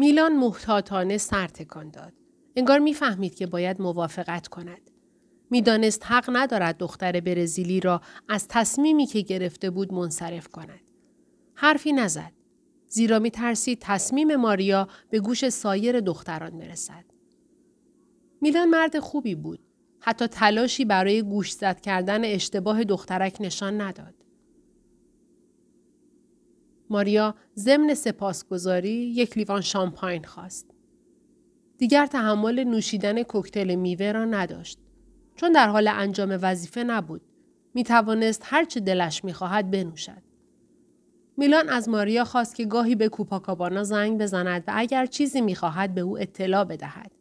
میلان محتاطانه سر تکان داد. انگار می‌فهمید که باید موافقت کند. می‌دانست حق ندارد دختر برزیلی را از تصمیمی که گرفته بود منصرف کند. حرفی نزد. زیرا می ترسید تصمیم ماریا به گوش سایر دختران برسد. میلان مرد خوبی بود. حتی تلاشی برای گوش زد کردن اشتباه دخترک نشان نداد. ماریا ضمن سپاسگزاری یک لیوان شامپاین خواست. دیگر تحمل نوشیدن کوکتل میوه را نداشت. چون در حال انجام وظیفه نبود. می توانست هرچه دلش می خواهد بنوشد. میلان از ماریا خواست که گاهی به کوپاکابانا زنگ بزند و اگر چیزی می خواهد به او اطلاع بدهد.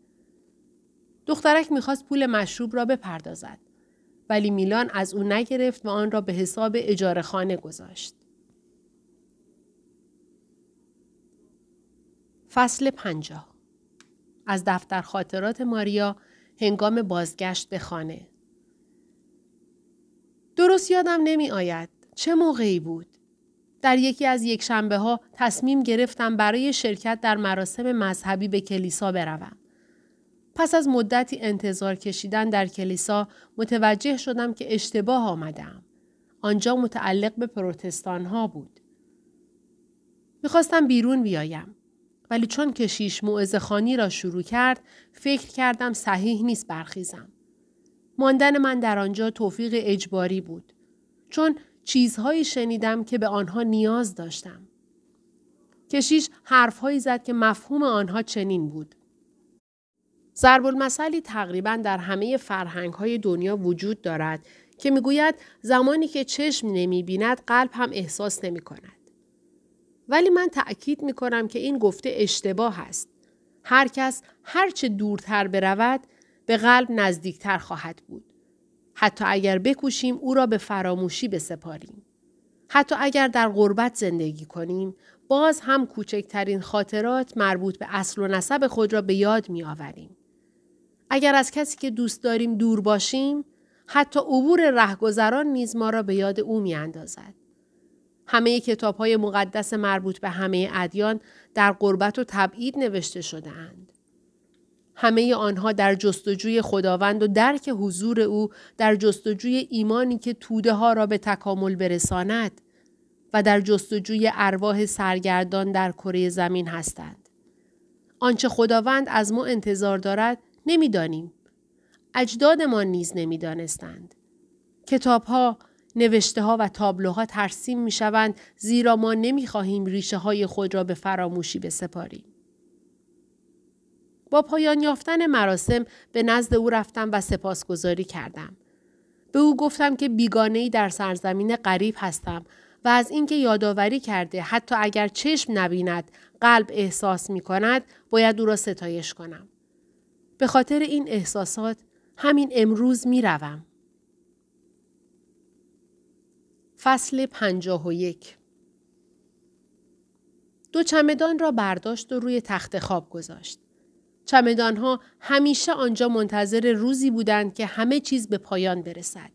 دخترک می‌خواست پول مشروب را بپردازد. ولی میلان از او نگرفت و آن را به حساب اجاره خانه گذاشت. فصل پنجاه از دفتر خاطرات ماریا هنگام بازگشت به خانه. درست یادم نمی آید. چه موقعی بود؟ در یکی از یک شنبه ها تصمیم گرفتم برای شرکت در مراسم مذهبی به کلیسا بروم. پس از مدتی انتظار کشیدن در کلیسا متوجه شدم که اشتباه آمدم. آنجا متعلق به پروتستان ها بود. می‌خواستم بیرون بیایم. ولی چون کشیش موعظ خانی را شروع کرد فکر کردم صحیح نیست برخیزم. ماندن من در آنجا توفیق اجباری بود. چون چیزهایی شنیدم که به آنها نیاز داشتم. کشیش حرفهایی زد که مفهوم آنها چنین بود. ضرب المثلی تقریبا در همه فرهنگ های دنیا وجود دارد که می‌گوید زمانی که چشم نمی بیند قلب هم احساس نمی کند. ولی من تأکید می کنم که این گفته اشتباه است. هر کس هرچه دورتر برود به قلب نزدیکتر خواهد بود. حتی اگر بکوشیم او را به فراموشی بسپاریم. حتی اگر در غربت زندگی کنیم باز هم کوچکترین خاطرات مربوط به اصل و نسب خود را به یاد می آوریم. اگر از کسی که دوست داریم دور باشیم حتی عبور رهگذران نیز ما را به یاد او می اندازد. همه کتاب های مقدس مربوط به همه ادیان در قربت و تبعید نوشته شده اند. همه آنها در جستجوی خداوند و درک حضور او در جستجوی ایمانی که توده ها را به تکامل برساند و در جستجوی ارواح سرگردان در کره زمین هستند. آنچه خداوند از ما انتظار دارد نمی‌دانیم. اجدادمان نیز نمی‌دانستند. کتاب ها، نوشته ها و تابلوها ترسیم می شوند زیرا ما نمی خواهیم ریشه های خود را به فراموشی بسپاریم. با پایان یافتن مراسم به نزد او رفتم و سپاسگزاری کردم. به او گفتم که بیگانه در سرزمین غریب هستم و از اینکه یادآوری کرده حتی اگر چشم نبیند قلب احساس می کند باید او را ستایش کنم. به خاطر این احساسات همین امروز می روم. فصل پنجاه و یک دو چمدان را برداشت و روی تخت خواب گذاشت. ها همیشه آنجا منتظر روزی بودند که همه چیز به پایان برسد.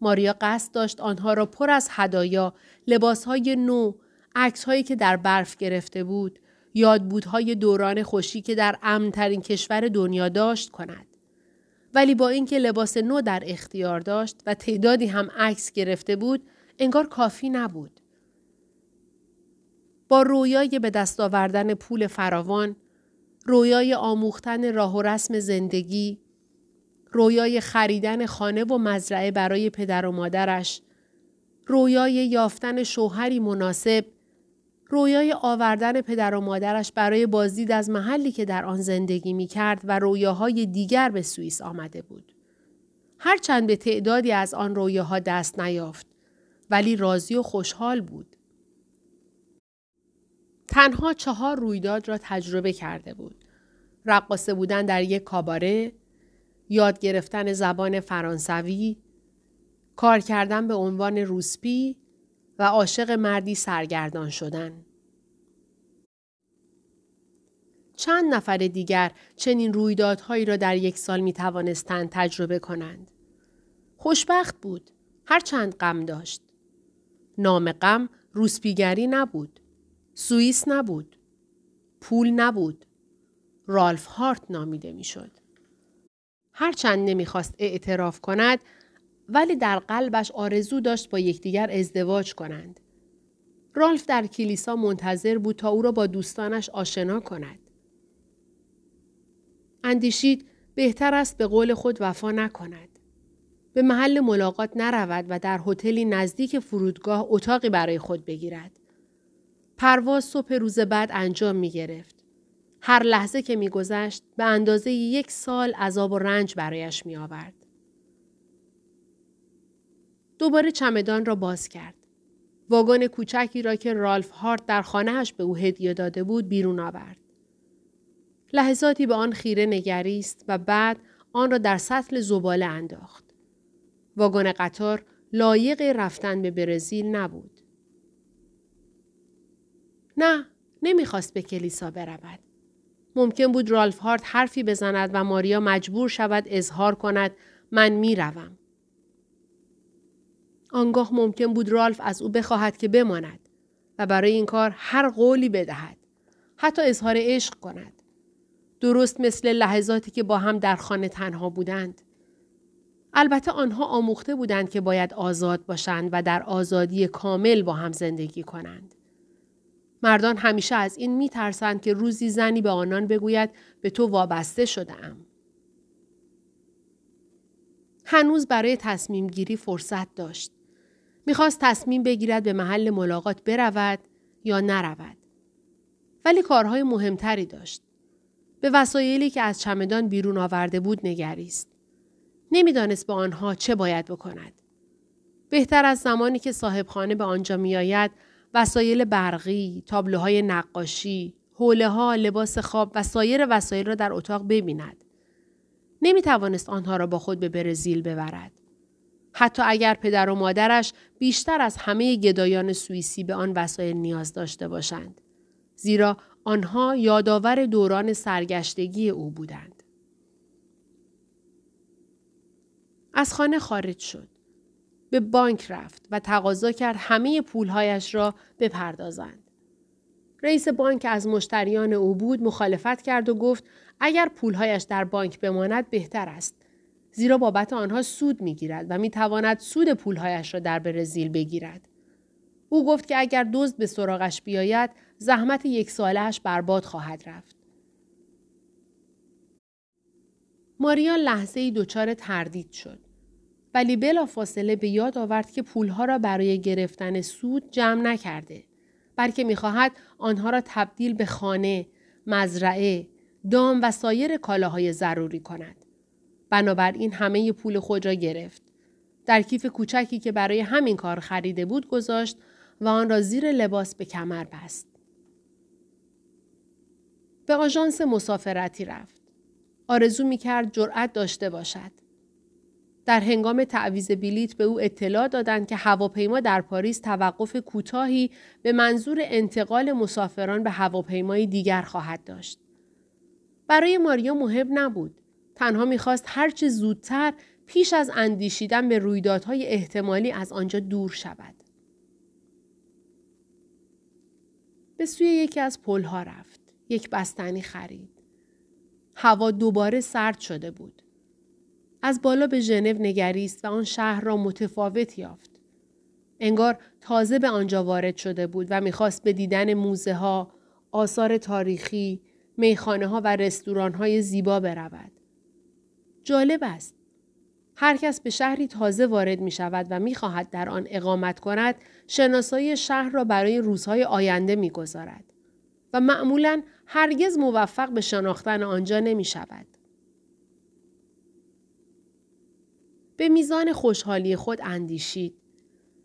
ماریا قصد داشت آنها را پر از هدایا، لباسهای نو، عکسهایی که در برف گرفته بود، یادبودهای دوران خوشی که در امنترین کشور دنیا داشت کند. ولی با اینکه لباس نو در اختیار داشت و تعدادی هم عکس گرفته بود، انگار کافی نبود. با رویای به دست آوردن پول فراوان، رویای آموختن راه و رسم زندگی، رویای خریدن خانه و مزرعه برای پدر و مادرش، رویای یافتن شوهری مناسب، رویای آوردن پدر و مادرش برای بازدید از محلی که در آن زندگی می کرد و رویاهای دیگر به سوئیس آمده بود. هرچند به تعدادی از آن رویاها دست نیافت ولی راضی و خوشحال بود. تنها چهار رویداد را تجربه کرده بود. رقاصه بودن در یک کاباره، یاد گرفتن زبان فرانسوی، کار کردن به عنوان روسپی و عاشق مردی سرگردان شدن. چند نفر دیگر چنین رویدادهایی را در یک سال می توانستند تجربه کنند. خوشبخت بود. هرچند غم داشت. نام غم روسپیگری نبود. سوئیس نبود. پول نبود. رالف هارت نامیده می‌شد. هرچند نمی‌خواست اعتراف کند ولی در قلبش آرزو داشت با یکدیگر ازدواج کنند. رالف در کلیسا منتظر بود تا او را با دوستانش آشنا کند. اندیشید بهتر است به قول خود وفا نکند. به محل ملاقات نرود و در هتلی نزدیک فرودگاه اتاقی برای خود بگیرد. پرواز صبح روز بعد انجام می گرفت. هر لحظه که میگذشت به اندازه یک سال عذاب و رنج برایش می آورد. دوباره چمدان را باز کرد. واگن کوچکی را که رالف هارت در خانهش به او هدیه داده بود بیرون آورد. لحظاتی به آن خیره نگریست و بعد آن را در سطل زباله انداخت. واگن قطار لایق رفتن به برزیل نبود. نه، نمی‌خواست به کلیسا برود. ممکن بود رالف هارت حرفی بزند و ماریا مجبور شود اظهار کند من می‌روم. آنگاه ممکن بود رالف از او بخواهد که بماند و برای این کار هر قولی بدهد. حتی اظهار عشق کند. درست مثل لحظاتی که با هم در خانه تنها بودند. البته آنها آموخته بودند که باید آزاد باشند و در آزادی کامل با هم زندگی کنند. مردان همیشه از این می ترسند که روزی زنی به آنان بگوید به تو وابسته شده ام. هنوز برای تصمیم گیری فرصت داشت. می‌خواست تصمیم بگیرد به محل ملاقات برود یا نرود. ولی کارهای مهمتری داشت. به وسایلی که از چمدان بیرون آورده بود نگریست. نمی‌دانست با آنها چه باید بکند. بهتر از زمانی که صاحبخانه به آنجا میآید وسایل برقی، تابلوهای نقاشی، حوله ها، لباس خواب و سایر وسایل را در اتاق ببیند. نمی توانست آنها را با خود به برزیل ببرد. حتی اگر پدر و مادرش بیشتر از همه گدایان سوئیسی به آن وسایل نیاز داشته باشند. زیرا آنها یادآور دوران سرگشتگی او بودند. از خانه خارج شد. به بانک رفت و تقاضا کرد همه پولهایش را بپردازند. رئیس بانک از مشتریان او بود مخالفت کرد و گفت اگر پولهایش در بانک بماند بهتر است. زیرا بابت آنها سود می گیرد و می تواند سود پولهایش را در برزیل بگیرد. او گفت که اگر دزد به سراغش بیاید زحمت یک سالهش برباد خواهد رفت. ماریا لحظه ای دچار تردید شد. ولی بلا فاصله به یاد آورد که پولها را برای گرفتن سود جمع نکرده. بلکه می‌خواهد آنها را تبدیل به خانه، مزرعه، دام و سایر کالاهای ضروری کند. بنابراین همه پول خود را گرفت. در کیف کوچکی که برای همین کار خریده بود گذاشت و آن را زیر لباس به کمر بست. به آژانس مسافرتی رفت. آرزو می کرد جرأت داشته باشد. در هنگام تعویز بلیت به او اطلاع دادند که هواپیما در پاریس توقف کوتاهی به منظور انتقال مسافران به هواپیمای دیگر خواهد داشت. برای ماریا مهم نبود. تنها می‌خواست هرچه زودتر پیش از اندیشیدن به رویدادهای احتمالی از آنجا دور شود. به سوی یکی از پلها رفت. یک بستنی خرید. هوا دوباره سرد شده بود. از بالا به ژنو نگریست و آن شهر را متفاوت یافت. انگار تازه به آنجا وارد شده بود و می‌خواست به دیدن موزه ها، آثار تاریخی، میخانه ها و رستوران های زیبا برود. جالب است. هر کس به شهری تازه وارد می شود و می خواهد در آن اقامت کند شناسایی شهر را برای روزهای آینده می گذارد و معمولا هرگز موفق به شناختن آنجا نمی شود. به میزان خوشحالی خود اندیشید.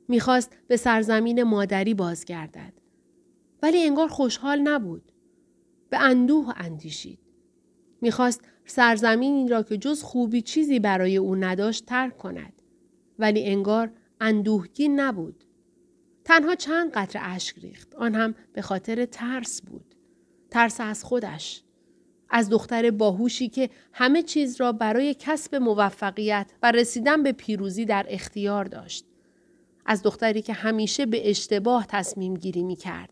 می‌خواست به سرزمین مادری بازگردد. ولی انگار خوشحال نبود. به اندوه اندیشید. می‌خواست سرزمینی را که جز خوبی چیزی برای او نداشت ترک کند. ولی انگار اندوهگین نبود. تنها چند قطر اشک ریخت. آن هم به خاطر ترس بود. ترس از خودش. از دختر باهوشی که همه چیز را برای کسب موفقیت و رسیدن به پیروزی در اختیار داشت. از دختری که همیشه به اشتباه تصمیم گیری می کرد.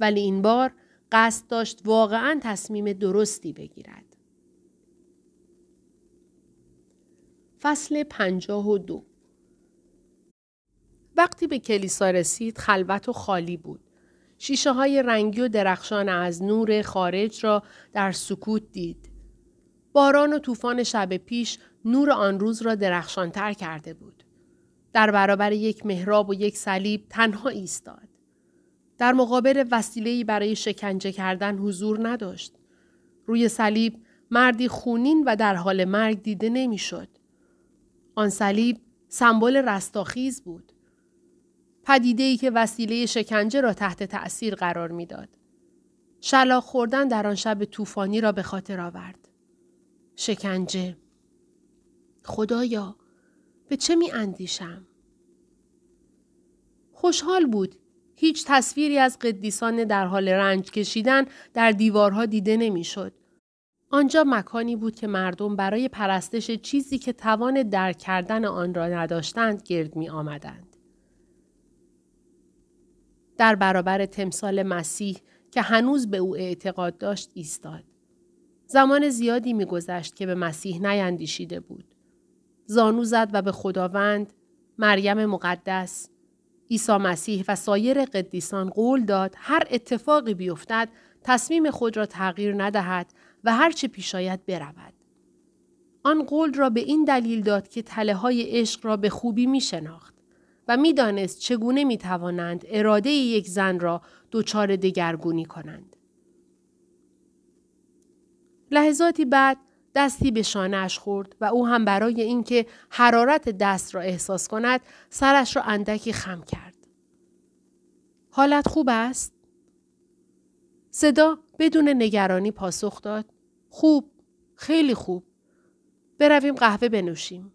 ولی این بار قصد داشت واقعا تصمیم درستی بگیرد. فصل پنجاه و دو وقتی به کلیسا رسید خلوت و خالی بود. شیشه های رنگی و درخشان از نور خارج را در سکوت دید. باران و طوفان شب پیش نور آن روز را درخشانتر کرده بود. در برابر یک محراب و یک صلیب تنها ایستاد. در مقابل وسیله‌ای برای شکنجه کردن حضور نداشت. روی صلیب مردی خونین و در حال مرگ دیده نمی‌شد. آن صلیب سمبل رستاخیز بود. پدیده ای که وسیله شکنجه را تحت تأثیر قرار می‌داد. شلاق خوردن در آن شب طوفانی را به خاطر آورد. شکنجه. خدایا به چه می اندیشم؟ خوشحال بود. هیچ تصویری از قدیسان در حال رنج کشیدن در دیوارها دیده نمی‌شد. آنجا مکانی بود که مردم برای پرستش چیزی که توان درک کردن آن را نداشتند گرد می آمدند. در برابر تمثال مسیح که هنوز به او اعتقاد داشت ایستاد. زمان زیادی میگذشت که به مسیح نیندیشیده بود. زانو زد و به خداوند، مریم مقدس، عیسی مسیح و سایر قدیسان قول داد هر اتفاقی بیفتد تصمیم خود را تغییر ندهد و هر چه پیش آید برود. آن قول را به این دلیل داد که تله های عشق را به خوبی می شناخت و می دانست چگونه می توانند اراده یک زن را دچار دگرگونی کنند. لحظاتی بعد دستی به شانهاش خورد و او هم برای اینکه حرارت دست را احساس کند سرش را اندکی خم کرد. حالت خوب است؟ صدا بدون نگرانی پاسخ داد. خوب، خیلی خوب. برویم قهوه بنوشیم.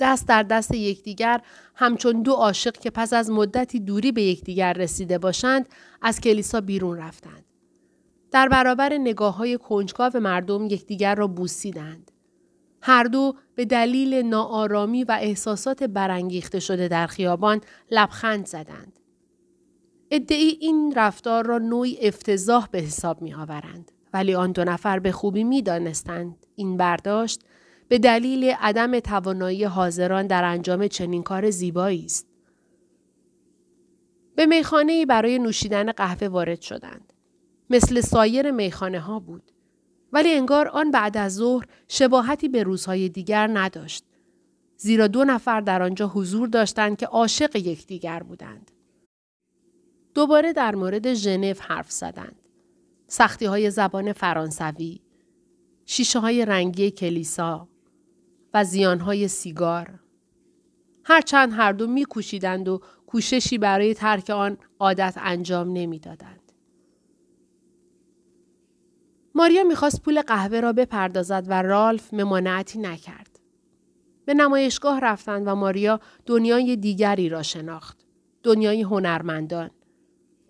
دست در دست یکدیگر همچون دو عاشق که پس از مدتی دوری به یکدیگر رسیده باشند از کلیسا بیرون رفتند. در برابر نگاه های کنجکاو مردم یکدیگر را بوسیدند. هر دو به دلیل ناآرامی و احساسات برانگیخته شده در خیابان لبخند زدند. ادعی این رفتار را نوعی افتضاح به حساب می آورند. ولی آن دو نفر به خوبی می دانستند. این برداشت به دلیل عدم توانایی حاضران در انجام چنین کار زیبایی است. به میخانه برای نوشیدن قهوه وارد شدند. مثل سایر میخانه ها بود. ولی انگار آن بعد از ظهر شباهتی به روزهای دیگر نداشت. زیرا دو نفر در آنجا حضور داشتند که عاشق یکدیگر بودند. دوباره در مورد ژنو حرف زدند. سختی های زبان فرانسوی، شیشه های رنگی کلیسا و زیان های سیگار. هرچند هر دو میکوشیدند و کوششی برای ترک آن عادت انجام نمی‌دادند. ماریا می‌خواست پول قهوه را بپردازد و رالف ممانعتی نکرد. به نمایشگاه رفتند و ماریا دنیای دیگری را شناخت. دنیای هنرمندان.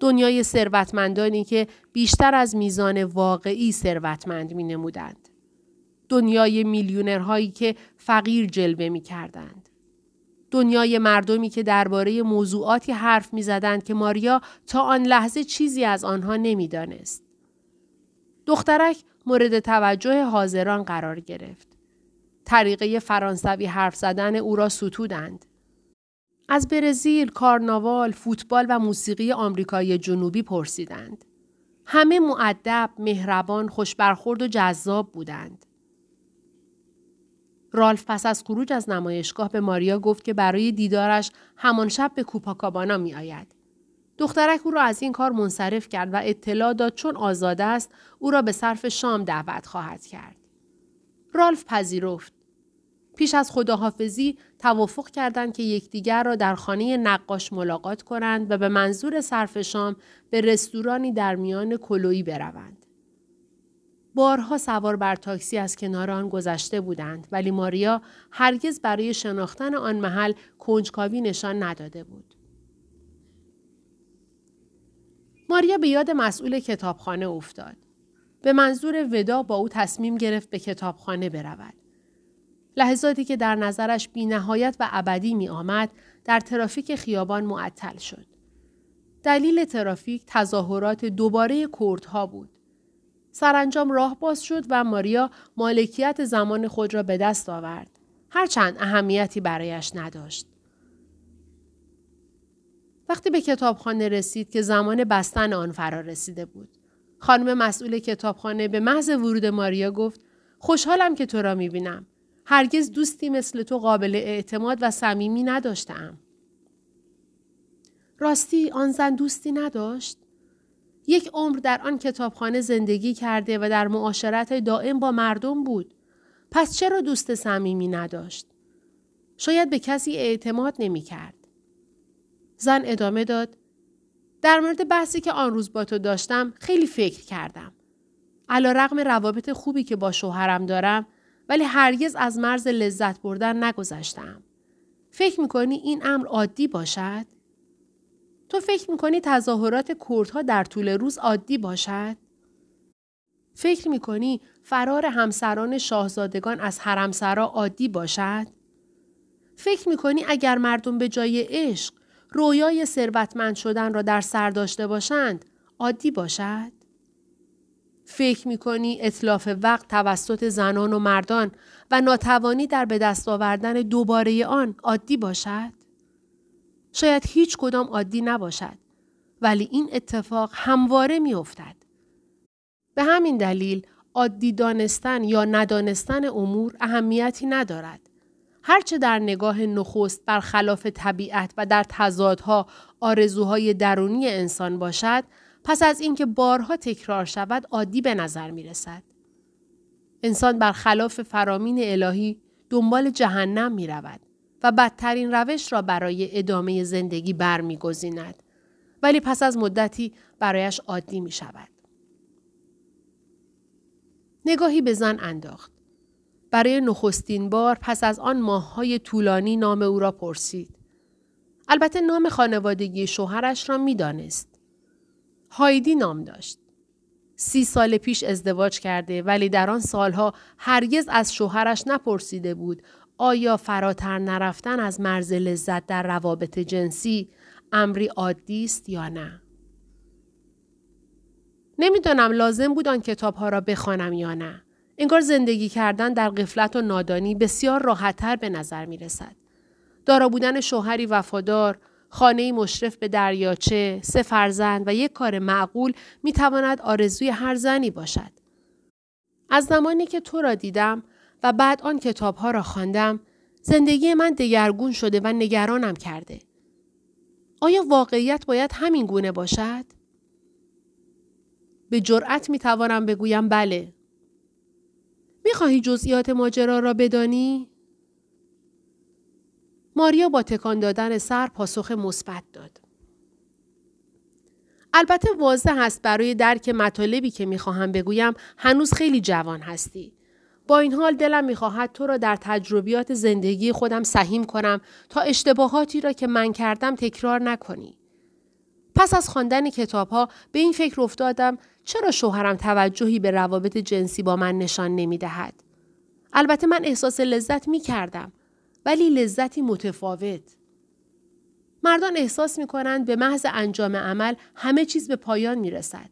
دنیای ثروتمندانی که بیشتر از میزان واقعی ثروتمند می نمودند. دنیای میلیونرهایی که فقیر جلوه می کردند. دنیای مردمی که درباره موضوعاتی حرف می زدند که ماریا تا آن لحظه چیزی از آنها نمی‌دانست. دخترک مورد توجه حاضران قرار گرفت. طریقه فرانسوی حرف زدن او را ستودند. از برزیل، کارناوال، فوتبال و موسیقی آمریکای جنوبی پرسیدند. همه معدب، مهربان، خوشبرخورد و جذاب بودند. رالف پس از خروج از نمایشگاه به ماریا گفت که برای دیدارش همان شب به کوپاکابانا می آید. دخترک او را از این کار منصرف کرد و اطلاع داد چون آزاده است او را به صرف شام دعوت خواهد کرد. رالف پذیرفت. پیش از خداحافظی توافق کردند که یکدیگر را در خانه نقاش ملاقات کنند و به منظور صرف شام به رستورانی در میان کلویی بروند. بارها سوار بر تاکسی از کنار آن گذشته بودند ولی ماریا هرگز برای شناختن آن محل کنجکاوی نشان نداده بود. ماریا به یاد مسئول کتابخانه افتاد. به منظور ودا با او تصمیم گرفت به کتابخانه برود. لحظاتی که در نظرش بی نهایت و ابدی می آمد در ترافیک خیابان معطل شد. دلیل ترافیک تظاهرات دوباره کردها بود. سرانجام راه باز شد و ماریا مالکیت زمان خود را به دست آورد. هرچند اهمیتی برایش نداشت. وقتی به کتابخانه رسید که زمان بستن آن فرا رسیده بود. خانم مسئول کتابخانه به محض ورود ماریا گفت خوشحالم که تو را می‌بینم. هرگز دوستی مثل تو قابل اعتماد و صمیمی نداشتم. راستی آن زن دوستی نداشت؟ یک عمر در آن کتابخانه زندگی کرده و در معاشرت دائم با مردم بود. پس چرا دوست صمیمی نداشت؟ شاید به کسی اعتماد نمی کرد. زن ادامه داد. در مورد بحثی که آن روز با تو داشتم خیلی فکر کردم. علا رقم روابط خوبی که با شوهرم دارم ولی هرگز از مرز لذت بردن نگذشتم. فکر می‌کنی این امر عادی باشد؟ تو فکر می‌کنی تظاهرات کردها در طول روز عادی باشد؟ فکر می‌کنی فرار همسران شاهزادگان از حرمسرا عادی باشد؟ فکر می‌کنی اگر مردم به جای عشق رویای ثروتمند شدن را در سر داشته باشند عادی باشد؟ فکر می کنی اطلاف وقت توسط زنان و مردان و ناتوانی در به دست آوردن دوباره آن عادی باشد؟ شاید هیچ کدام عادی نباشد ولی این اتفاق همواره می افتد. به همین دلیل عادی دانستن یا ندانستن امور اهمیتی ندارد. هرچه در نگاه نخست برخلاف طبیعت و در تضادها آرزوهای درونی انسان باشد پس از اینکه بارها تکرار شود عادی به نظر می رسد. انسان برخلاف فرامین الهی دنبال جهنم می رود و بدترین روش را برای ادامه زندگی برمیگزیند ولی پس از مدتی برایش عادی می شود. نگاهی به زن انداخت. برای نخستین بار پس از آن ماههای طولانی نام او را پرسید. البته نام خانوادگی شوهرش را می‌دانست. هایدی نام داشت. سی سال پیش ازدواج کرده ولی در آن سالها هرگز از شوهرش نپرسیده بود آیا فراتر نرفتن از مرز لذت در روابط جنسی امری عادی است یا نه؟ نمی‌دانم لازم بود آن کتاب ها را بخوانم یا نه. انگار زندگی کردن در قفلت و نادانی بسیار راحتتر به نظر می رسد. دارا بودن شوهری وفادار، خانه مشرف به دریاچه، سه فرزند و یک کار معقول می تواند آرزوی هر زنی باشد. از زمانی که تو را دیدم و بعد آن کتاب ها را خواندم، زندگی من دگرگون شده و نگرانم کرده. آیا واقعیت باید همین گونه باشد؟ به جرأت می توانم بگویم بله. می خواهی جزئیات ماجرا را بدانی؟ ماریا با تکان دادن سر پاسخ مثبت داد. البته واضح است برای درک مطالبی که می‌خواهم بگویم هنوز خیلی جوان هستی. با این حال دلم می‌خواهد تو را در تجربیات زندگی خودم سهیم کنم تا اشتباهاتی را که من کردم تکرار نکنی. پس از خواندن کتاب ها به این فکر افتادم چرا شوهرم توجهی به روابط جنسی با من نشان نمی دهد؟ البته من احساس لذت می کردم ولی لذتی متفاوت. مردان احساس می کنند به محض انجام عمل همه چیز به پایان می رسد.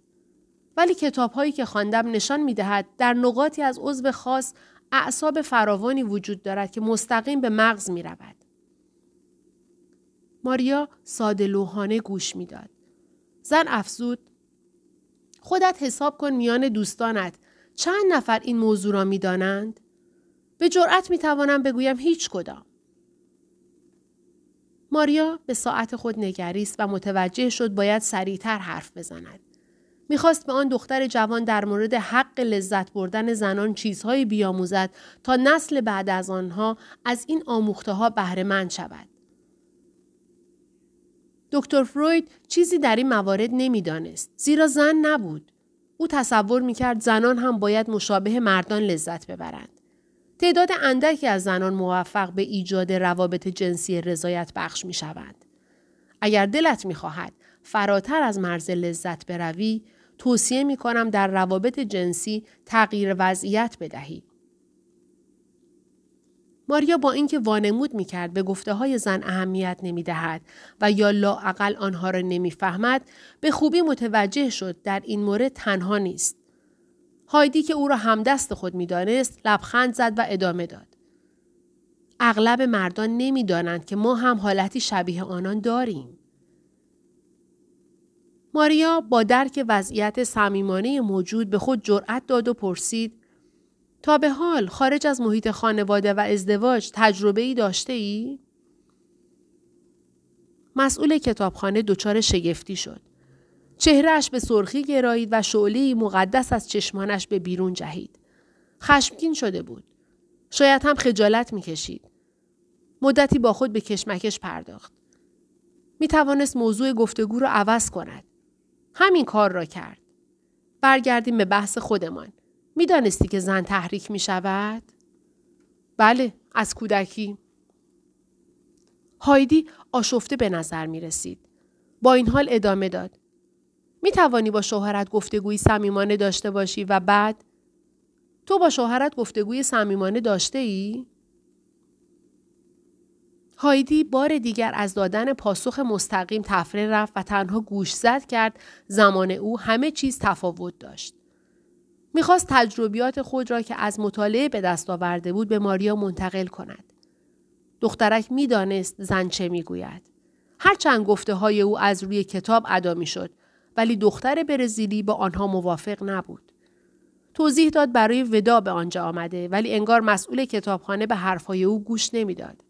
ولی کتاب هایی که خواندم نشان می دهد در نقاطی از عضو خاص اعصاب فراوانی وجود دارد که مستقیم به مغز می رود. ماریا ساده لوحانه گوش می‌داد. زن افزود خودت حساب کن میان دوستانت چند نفر این موضوع را می دانند؟ به جرأت می توانم بگویم هیچ کدام. ماریا به ساعت خود نگریست و متوجه شد باید سریعتر حرف بزند. می‌خواست به آن دختر جوان در مورد حق لذت بردن زنان چیزهایی بیاموزد تا نسل بعد از آنها از این آموخته ها بهره شود. دکتر فروید چیزی در این موارد نمی‌دانست زیرا زن نبود. او تصور می‌کرد زنان هم باید مشابه مردان لذت ببرند. تعداد اندکی از زنان موفق به ایجاد روابط جنسی رضایت بخش می شوند. اگر دلت می خواهد فراتر از مرز لذت بروی، توصیه می کنم در روابط جنسی تغییر وضعیت بدهی. ماریا با اینکه وانمود می‌کرد به گفته های زن اهمیت نمی‌دهد و یا لااقل آنها را نمی‌فهمد به خوبی متوجه شد در این مورد تنها نیست. هایدی که او را همدست خود می‌دانست لبخند زد و ادامه داد. اغلب مردان نمی‌دانند که ما هم حالتی شبیه آنان داریم. ماریا با درک وضعیت صمیمانه موجود به خود جرأت داد و پرسید تا به حال خارج از محیط خانواده و ازدواج تجربه ای داشته ای؟ مسئول کتابخانه دچار شگفتی شد. چهرهش به سرخی گرایید و شعله مقدس از چشمانش به بیرون جهید. خشمگین شده بود. شاید هم خجالت می‌کشید. مدتی با خود به کشمکش پرداخت. می توانست موضوع گفتگو را عوض کند. همین کار را کرد. برگردیم به بحث خودمان. می‌دانستی که زن تحریک می شود؟ بله، از کودکی. هایدی آشفته به نظر می رسید. با این حال ادامه داد. می توانی با شوهرت گفتگوی صمیمانه داشته باشی و بعد تو با شوهرت گفتگوی صمیمانه داشته ای؟ هایدی بار دیگر از دادن پاسخ مستقیم تفره رفت و تنها گوش زد کرد زمان او همه چیز تفاوت داشت. می‌خواست تجربیات خود را که از مطالعه به دست آورده بود به ماریا منتقل کند. دخترک می‌دانست زن چه می‌گوید. هرچند گفته های او از روی کتاب ادا می‌شد ولی دختر برزیلی با آنها موافق نبود. توضیح داد برای ودا به آنجا آمده ولی انگار مسئول کتابخانه به حرفهای او گوش نمی‌داد.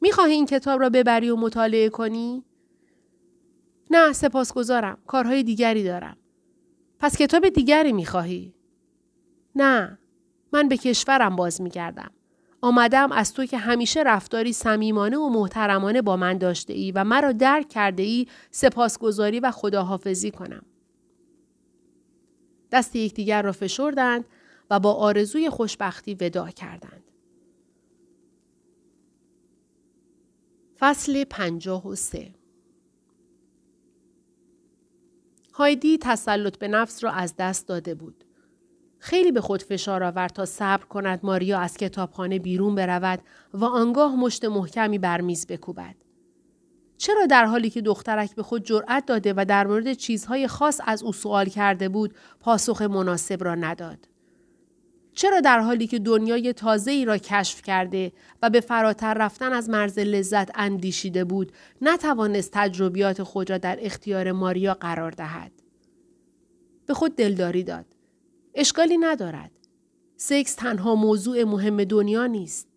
می‌خواهی این کتاب را ببری و مطالعه کنی؟ نه سپاسگزارم. کارهای دیگری دارم. پس کتاب دیگری می‌خواهی؟ نه. من به کشورم باز میگردم. آمدم از تو که همیشه رفتاری صمیمانه و محترمانه با من داشته ای و مرا درک کرده ای سپاسگزاری و خداحافظی کنم. دست یکدیگر را فشردند و با آرزوی خوشبختی ودا کردند. فصل پنجاه و سه هایدی تسلط به نفس را از دست داده بود. خیلی به خود فشار آورد تا صبر کند ماریا از کتابخانه بیرون برود و آنگاه مشت محکمی بر میز بکوبد. چرا در حالی که دخترک به خود جرأت داده و در مورد چیزهای خاص از او سوال کرده بود پاسخ مناسب را نداد؟ چرا در حالی که دنیای تازه ای را کشف کرده و به فراتر رفتن از مرز لذت اندیشیده بود نتوانست تجربیات خود را در اختیار ماریا قرار دهد؟ به خود دلداری داد. اشکالی ندارد. سکس تنها موضوع مهم دنیا نیست.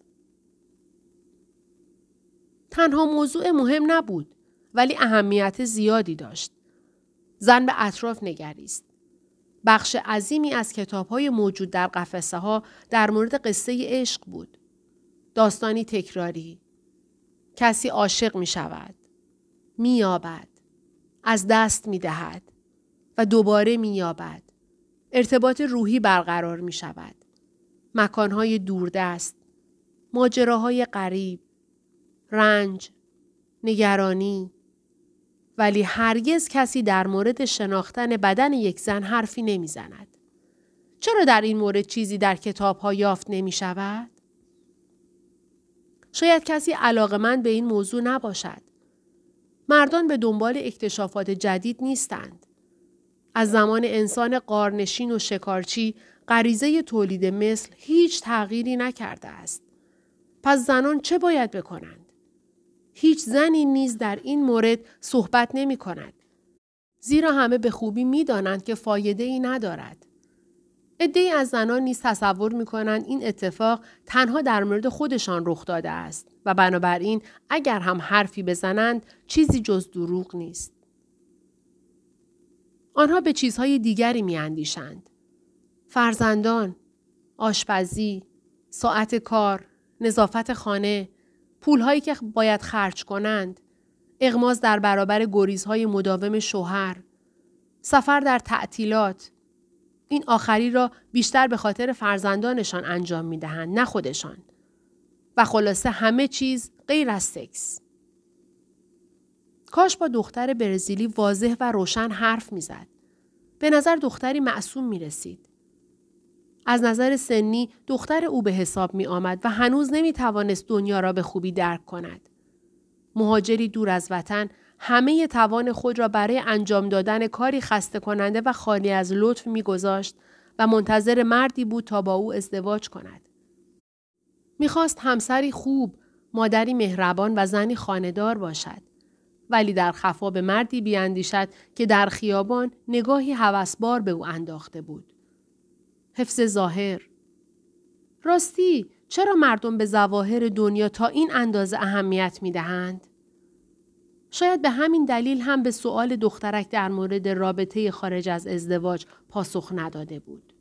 تنها موضوع مهم نبود ولی اهمیت زیادی داشت. زن به اطراف نگریست. بخش عظیمی از کتاب های موجود در قفسه ها در مورد قصه عشق بود. داستانی تکراری. کسی عاشق می شود. می یابد. از دست می دهد. و دوباره می یابد. ارتباط روحی برقرار می شود. مکانهای دوردست. ماجراهای غریب. رنج. نگرانی. ولی هرگز کسی در مورد شناختن بدن یک زن حرفی نمی‌زند. چرا در این مورد چیزی در کتاب ها یافت نمی شود؟ شاید کسی علاقمند به این موضوع نباشد. مردان به دنبال اکتشافات جدید نیستند. از زمان انسان قارنشین و شکارچی غریزه تولید مثل هیچ تغییری نکرده است. پس زنان چه باید بکنند؟ هیچ زنی نیز در این مورد صحبت نمی کند. زیرا همه به خوبی می دانند که فایده ای ندارد. ای از زنان نیز تصور می کنند این اتفاق تنها در مورد خودشان رخ داده است و بنابراین اگر هم حرفی بزنند چیزی جز دروغ نیست. آنها به چیزهای دیگری می اندیشند. فرزندان، آشپزی، ساعت کار، نظافت خانه، پولهایی که باید خرج کنند، اغماز در برابر گریزهای مداوم شوهر، سفر در تعطیلات، این آخری را بیشتر به خاطر فرزندانشان انجام می دهند نه خودشان. و خلاصه همه چیز غیر از سکس. کاش با دختر برزیلی واضح و روشن حرف می‌زد. به نظر دختری معصوم می رسید. از نظر سنی دختر او به حساب می آمد و هنوز نمی توانست دنیا را به خوبی درک کند. مهاجری دور از وطن همه توان خود را برای انجام دادن کاری خسته کننده و خالی از لطف میگذاشت و منتظر مردی بود تا با او ازدواج کند. می‌خواست همسری خوب، مادری مهربان و زنی خاندار باشد. ولی در خفا به مردی بیاندیشد که در خیابان نگاهی هوسبار به او انداخته بود. حفظ ظاهر راستی چرا مردم به ظواهر دنیا تا این اندازه اهمیت می دهند؟ شاید به همین دلیل هم به سؤال دخترک در مورد رابطه خارج از ازدواج پاسخ نداده بود.